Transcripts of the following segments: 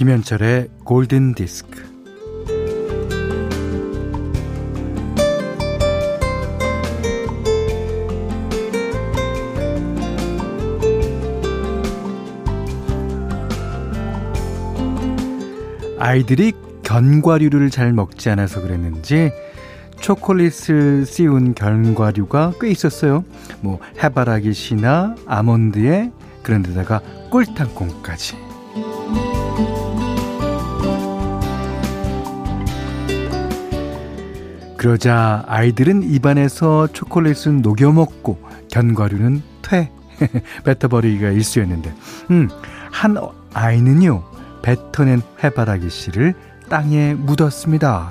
김현철의 골든 디스크. 아이들이 견과류를 잘 먹지 않아서 그랬는지 초콜릿을 씌운 견과류가 꽤 있었어요. 뭐 해바라기 씨나 아몬드에 그런 데다가 꿀탕콩까지. 그러자 아이들은 입안에서 초콜릿은 녹여 먹고 견과류는 퇴 뱉어버리기가 일쑤였는데, 음, 한 아이는요 뱉어낸 해바라기 씨를 땅에 묻었습니다.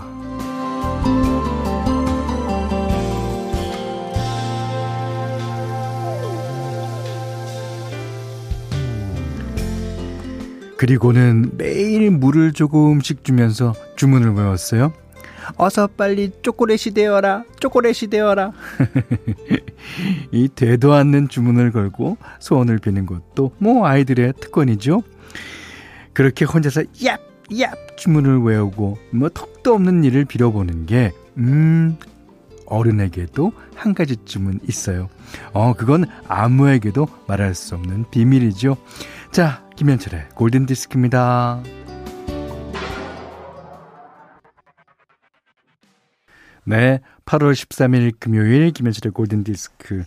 그리고는 매일 물을 조금씩 주면서 주문을 외웠어요. 어서 빨리 초콜릿이 되어라, 초콜릿이 되어라. 이 되도 않는 주문을 걸고 소원을 비는 것도 뭐 아이들의 특권이죠. 그렇게 혼자서 얍, 얍 주문을 외우고 뭐 턱도 없는 일을 빌어보는 게, 음, 어른에게도 한 가지쯤은 있어요. 어, 그건 아무에게도 말할 수 없는 비밀이죠. 자, 김현철의 골든 디스크입니다. 네, 8월 13일 금요일 김현철의 골든 디스크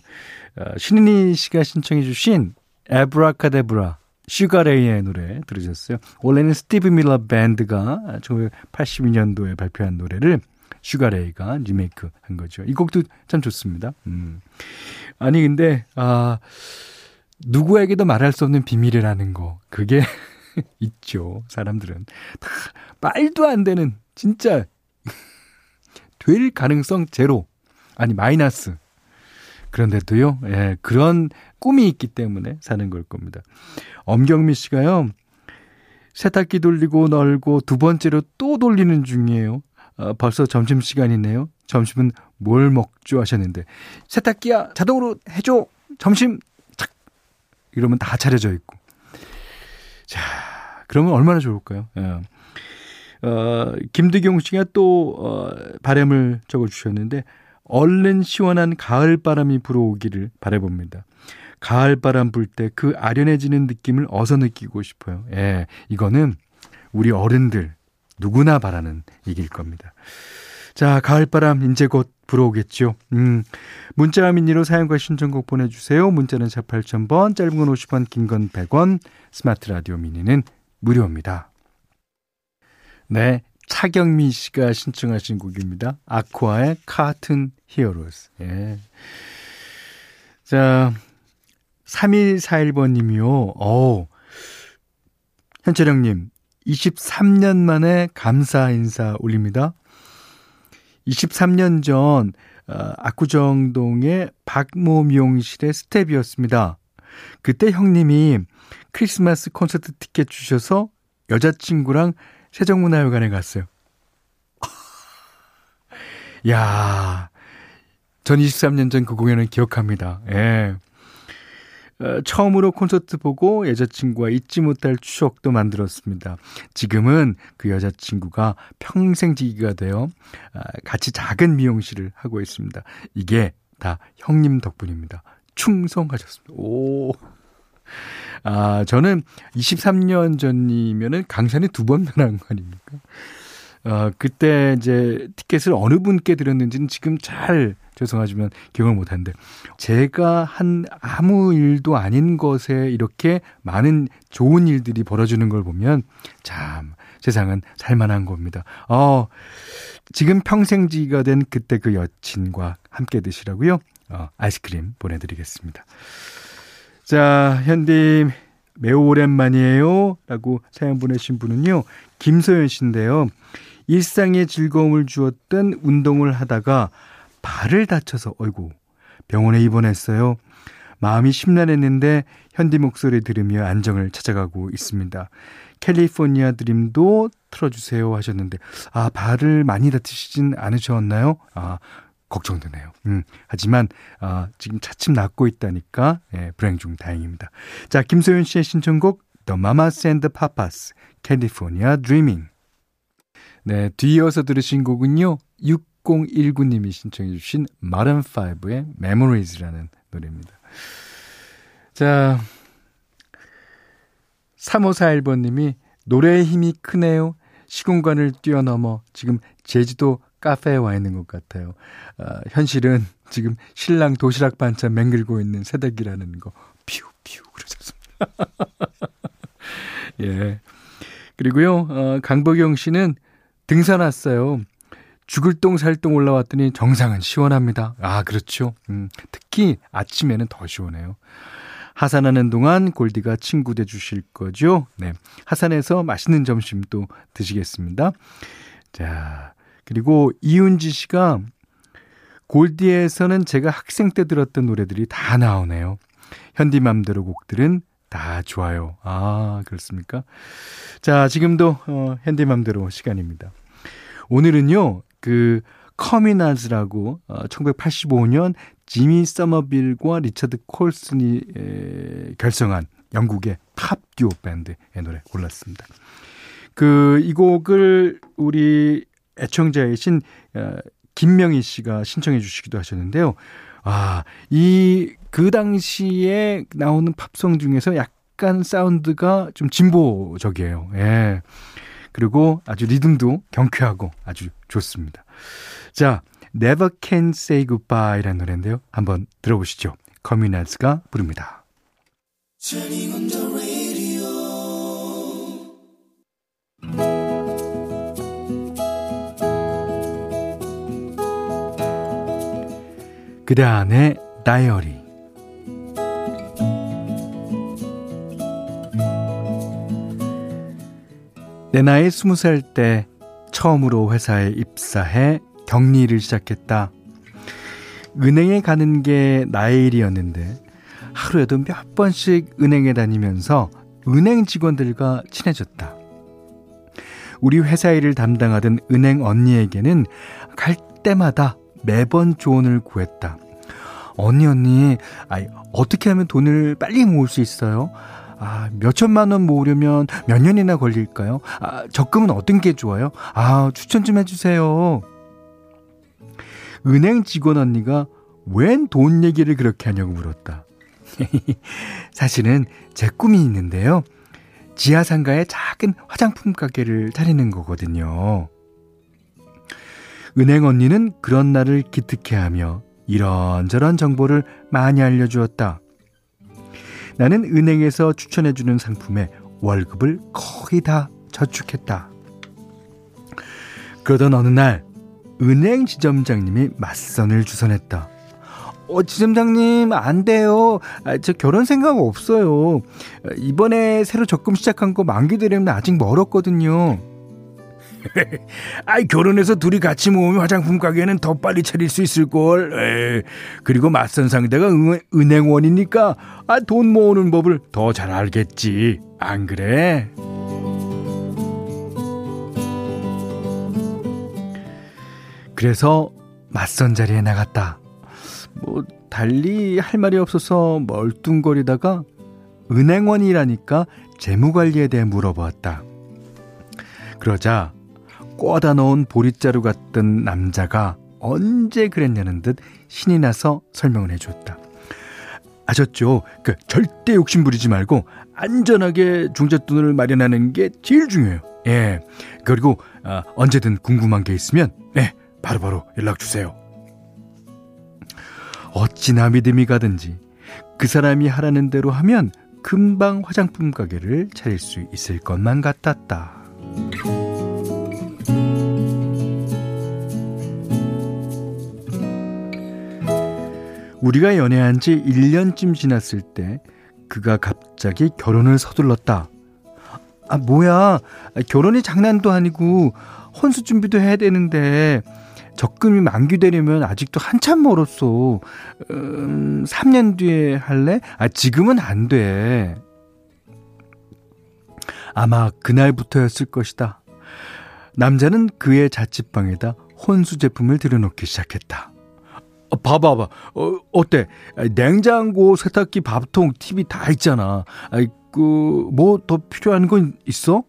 어, 신인희 씨가 신청해 주신 에브라카데브라 슈가레이의 노래 들으셨어요. 원래는 스티브 밀러 밴드가 1982년도에 발표한 노래를 슈가레이가 리메이크 한 거죠. 이 곡도 참 좋습니다. 음. 아니 근데 아 누구에게도 말할 수 없는 비밀이라는 거, 그게 있죠. 사람들은. 다 말도 안 되는, 진짜, 될 가능성 제로. 아니, 마이너스. 그런데도요, 예, 그런 꿈이 있기 때문에 사는 걸 겁니다. 엄경미 씨가요, 세탁기 돌리고 널고 두 번째로 또 돌리는 중이에요. 아, 벌써 점심시간이네요. 점심은 뭘 먹죠? 하셨는데, 세탁기야, 자동으로 해줘! 점심 이러면 다 차려져 있고. 자, 그러면 얼마나 좋을까요? 예. 어, 김두경 씨가 또, 어, 바램을 적어 주셨는데, 얼른 시원한 가을 바람이 불어오기를 바래봅니다. 가을 바람 불 때 그 아련해지는 느낌을 어서 느끼고 싶어요. 예, 이거는 우리 어른들 누구나 바라는 얘기일 겁니다. 자, 가을바람 이제 곧 불어오겠죠. 음, 문자와 미니로 사연과 신청곡 보내주세요. 문자는 4 8000번, 짧은 건 50원, 긴 건 100원, 스마트 라디오 미니는 무료입니다. 네, 차경미 씨가 신청하신 곡입니다. 아쿠아의 Cartoon Heroes. 예. 자, 3141번님이요. 어 현철형님, 23년 만에 감사 인사 올립니다. 23년 전 어, 압구정동의 박모 미용실의 스텝이었습니다. 그때 형님이 크리스마스 콘서트 티켓 주셔서 여자친구랑 세종문화회관에 갔어요. 야, 전 23년 전 그 공연을 기억합니다. 예. 어, 처음으로 콘서트 보고 여자친구와 잊지 못할 추억도 만들었습니다. 지금은 그 여자친구가 평생 지기가 되어 아, 같이 작은 미용실을 하고 있습니다. 이게 다 형님 덕분입니다. 충성하셨습니다. 오. 아, 저는 23년 전이면은 강산에 두 번 변한 거 아닙니까? 어, 그때 이제 티켓을 어느 분께 드렸는지는 지금 잘 죄송하지만 기억을 못하는데 제가 한 아무 일도 아닌 것에 이렇게 많은 좋은 일들이 벌어지는 걸 보면 참 세상은 살만한 겁니다. 어, 지금 평생지가 된 그때 그 여친과 함께 드시라고요. 어, 아이스크림 보내드리겠습니다. 자, 현님 매우 오랜만이에요. 라고 사연 보내신 분은요. 김소연 씨인데요. 일상의 즐거움을 주었던 운동을 하다가 발을 다쳐서 어이구 병원에 입원했어요. 마음이 심란했는데 현디 목소리 들으며 안정을 찾아가고 있습니다. 캘리포니아 드림도 틀어주세요 하셨는데 아 발을 많이 다치시진 않으셨나요? 아 걱정되네요. 음, 하지만 아, 지금 차츰 낫고 있다니까 예, 불행 중 다행입니다. 자 김소연 씨의 신청곡 The Mamas and the Papas 캘리포니아 드리밍. 네, 뒤이어서 들으신 곡은요. 6019님이 신청해 주신 마른5의 Memories라는 노래입니다. 자, 3541번님이 노래의 힘이 크네요. 시공간을 뛰어넘어 지금 제주도 카페에 와 있는 것 같아요. 아, 현실은 지금 신랑 도시락 반찬 맹글고 있는 새댁이라는 거. 퓨퓨 그러셨습니다. 예. 그리고요, 어, 강복영 씨는 등산 왔어요. 죽을 똥 살똥 올라왔더니 정상은 시원합니다. 아, 그렇죠. 음, 특히 아침에는 더 시원해요. 하산하는 동안 골디가 친구 돼 주실 거죠? 네. 하산해서 맛있는 점심 도 드시겠습니다. 자, 그리고 이윤지 씨가 골디에서는 제가 학생 때 들었던 노래들이 다 나오네요. 현디맘대로 곡들은 다 좋아요. 아, 그렇습니까? 자, 지금도 어, 현디맘대로 시간입니다. 오늘은요, 그 커미나즈라고 어, 1985년 지미 서머빌과 리처드 콜슨이 에, 결성한 영국의 팝 듀오 밴드의 노래 골랐습니다. 그 이 곡을 우리 애청자이신 어, 김명희 씨가 신청해 주시기도 하셨는데요. 아, 이 그 당시에 나오는 팝송 중에서 약간 사운드가 좀 진보적이에요. 예. 그리고 아주 리듬도 경쾌하고 아주 좋습니다. 자, Never Can Say Goodbye라는 노래인데요. 한번 들어보시죠. 커뮤널스가 부릅니다. 그대 안의 다이어리 내 나이 스무 살 때 처음으로 회사에 입사해 격리를 시작했다. 은행에 가는 게 나의 일이었는데 하루에도 몇 번씩 은행에 다니면서 은행 직원들과 친해졌다. 우리 회사 일을 담당하던 은행 언니에게는 갈 때마다 매번 조언을 구했다. 언니 언니, 아이, 어떻게 하면 돈을 빨리 모을 수 있어요? 아, 몇 천만 원 모으려면 몇 년이나 걸릴까요? 아, 적금은 어떤 게 좋아요? 아, 추천 좀 해주세요. 은행 직원 언니가 웬 돈 얘기를 그렇게 하냐고 물었다. 사실은 제 꿈이 있는데요. 지하상가에 작은 화장품 가게를 차리는 거거든요. 은행 언니는 그런 날을 기특해 하며 이런저런 정보를 많이 알려주었다. 나는 은행에서 추천해주는 상품에 월급을 거의 다 저축했다. 그러던 어느 날 은행 지점장님이 맞선을 주선했다. 어, 지점장님, 안 돼요. 아, 저 결혼 생각 없어요. 이번에 새로 적금 시작한 거 만기 되려면 아직 멀었거든요. 아이 결혼해서 둘이 같이 모으면 화장품 가게는 더 빨리 차릴 수 있을걸. 에이, 그리고 맞선 상대가 은, 은행원이니까 아, 돈 모으는 법을 더 잘 알겠지. 안 그래? 그래서 맞선 자리에 나갔다. 뭐 달리 할 말이 없어서 멀뚱거리다가 은행원이라니까 재무관리에 대해 물어보았다. 그러자 꽂아 놓은 보릿자루 같던 남자가 언제 그랬냐는 듯 신이 나서 설명을 해주었다. 아셨죠? 그 절대 욕심 부리지 말고 안전하게 중잣돈을 마련하는 게 제일 중요해요. 예. 그리고 아, 언제든 궁금한 게 있으면 네 바로바로 연락 주세요. 어찌나 믿음이 가든지 그 사람이 하라는 대로 하면 금방 화장품 가게를 차릴 수 있을 것만 같았다. 우리가 연애한 지 1년쯤 지났을 때 그가 갑자기 결혼을 서둘렀다. 아, 뭐야. 결혼이 장난도 아니고 혼수 준비도 해야 되는데 적금이 만기되려면 아직도 한참 멀었어. 음, 3년 뒤에 할래? 아, 지금은 안 돼. 아마 그날부터였을 것이다. 남자는 그의 자취방에다 혼수 제품을 들여놓기 시작했다. 어, 봐봐봐. 어, 어때? 냉장고, 세탁기, 밥통, TV 다 있잖아. 그, 뭐 더 필요한 건 있어?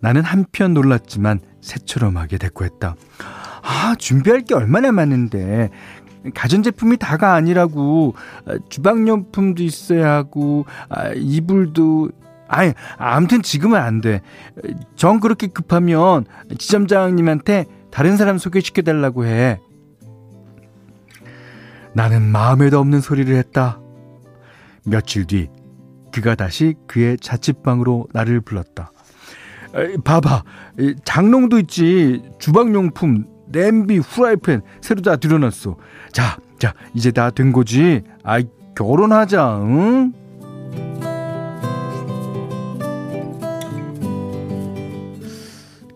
나는 한편 놀랐지만 새처럼 하게 대꾸했다. 아, 준비할 게 얼마나 많은데. 가전제품이 다가 아니라고. 아, 주방용품도 있어야 하고, 아, 이불도. 아니, 아무튼 지금은 안 돼. 정 그렇게 급하면 지점장님한테 다른 사람 소개시켜 달라고 해. 나는 마음에도 없는 소리를 했다. 며칠 뒤 그가 다시 그의 자취방으로 나를 불렀다. 봐봐, 장롱도 있지. 주방용품, 냄비, 후라이팬 새로 다 들여놨어. 자, 자, 이제 다 된 거지. 아이, 결혼하자, 응?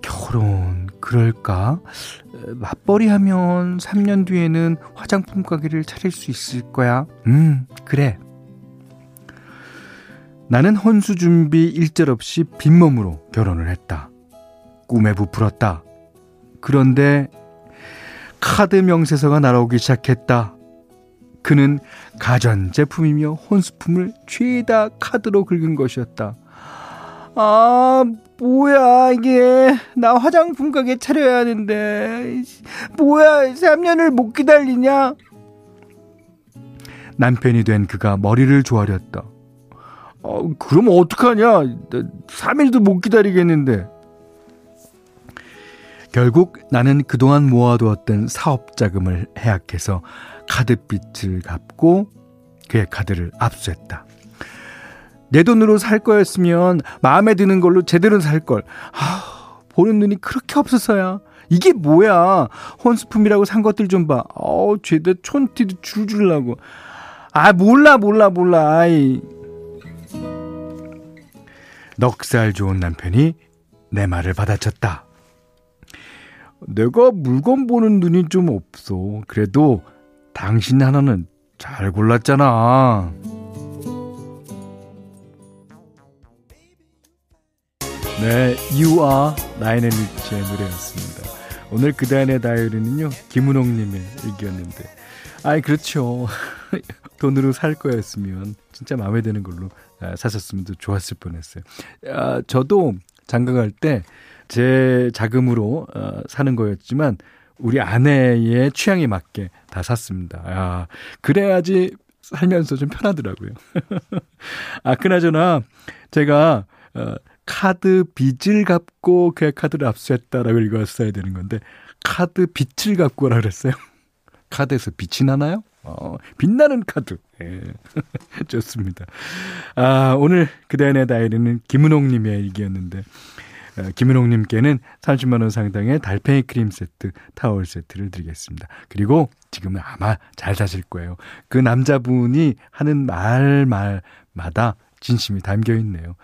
결혼, 그럴까? 맞벌이 하면 3년 뒤에는 화장품 가게를 차릴 수 있을 거야. 음, 그래. 나는 혼수 준비 일절 없이 빈몸으로 결혼을 했다. 꿈에 부풀었다. 그런데 카드 명세서가 날아오기 시작했다. 그는 가전제품이며 혼수품을 죄다 카드로 긁은 것이었다. 아, 뭐야, 이게. 나 화장품 가게 차려야 하는데. 뭐야, 3년을 못 기다리냐? 남편이 된 그가 머리를 조아렸다. 어, 그럼 어떡하냐? 3일도 못 기다리겠는데. 결국 나는 그동안 모아두었던 사업 자금을 해약해서 카드빚을 갚고 그의 카드를 압수했다. 내 돈으로 살 거였으면 마음에 드는 걸로 제대로 살 걸. 아, 보는 눈이 그렇게 없어서야. 이게 뭐야? 혼수품이라고 산 것들 좀 봐. 어, 죄다 촌티도 줄줄 나고. 아, 몰라, 몰라, 몰라. 아이. 넉살 좋은 남편이 내 말을 받아쳤다. 내가 물건 보는 눈이 좀 없어. 그래도 당신 하나는 잘 골랐잖아. 네, You Are 라이언 리치의 노래였습니다. 오늘 그단의 다이어리는요, 김은옥님의 얘기였는데. 아이, 그렇죠. 돈으로 살 거였으면 진짜 마음에 드는 걸로 아, 사셨으면 좋았을 뻔했어요. 아, 저도 장가 갈 때 제 자금으로 어, 사는 거였지만 우리 아내의 취향에 맞게 다 샀습니다. 아, 그래야지 살면서 좀 편하더라고요. 아, 그나저나 제가 어, 카드 빚을 갚고 그 카드를 압수했다라고 읽었어야 되는 건데 카드 빚을 갚고 라 그랬어요. 카드에서 빛이 나나요? 어, 빛나는 카드. 예. 좋습니다. 아, 오늘 그대안의 다이어리는 김은옥님의 얘기였는데, 어, 김은옥님께는 30만 원 상당의 달팽이 크림 세트, 타월 세트를 드리겠습니다. 그리고 지금은 아마 잘 사실 거예요. 그 남자분이 하는 말, 말마다 진심이 담겨 있네요.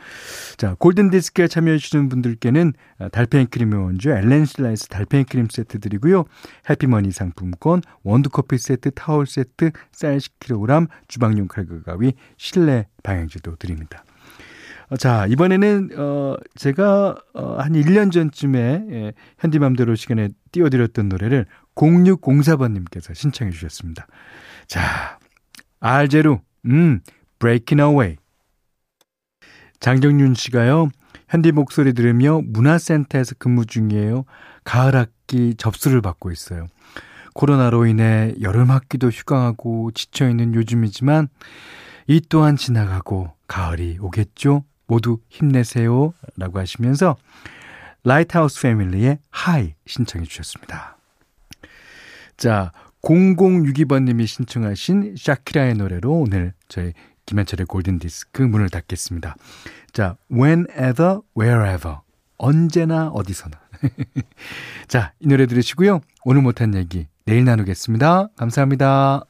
자, 골든 디스크에 참여해 주시는 분들께는 달팽이 크림의 원주 엘렌 실라에서 달팽이 크림 세트 드리고요. 해피머니 상품권, 원두 커피 세트, 타월 세트, 쌀 10kg, 주방용 칼과 가위, 실내 방향제도 드립니다. 어, 자, 이번에는, 어, 제가, 어, 한 1년 전쯤에, 예, 현디맘대로 시간에 띄워드렸던 노래를 0604번님께서 신청해 주셨습니다. 자, 알제루, 음, Breaking Away. 장정윤 씨가요. 현디 목소리 들으며 문화센터에서 근무 중이에요. 가을 학기 접수를 받고 있어요. 코로나로 인해 여름 학기도 휴강하고 지쳐 있는 요즘이지만 이 또한 지나가고 가을이 오겠죠? 모두 힘내세요. 라고 하시면서 라이트하우스 패밀리의 High 신청해 주셨습니다. 자, 0062번님이 신청하신 샤키라의 노래로 오늘 저희 김현철의 골든디스크 문을 닫겠습니다. 자, whenever, wherever. 언제나 어디서나. 자, 이 노래 들으시고요. 오늘 못한 얘기 내일 나누겠습니다. 감사합니다.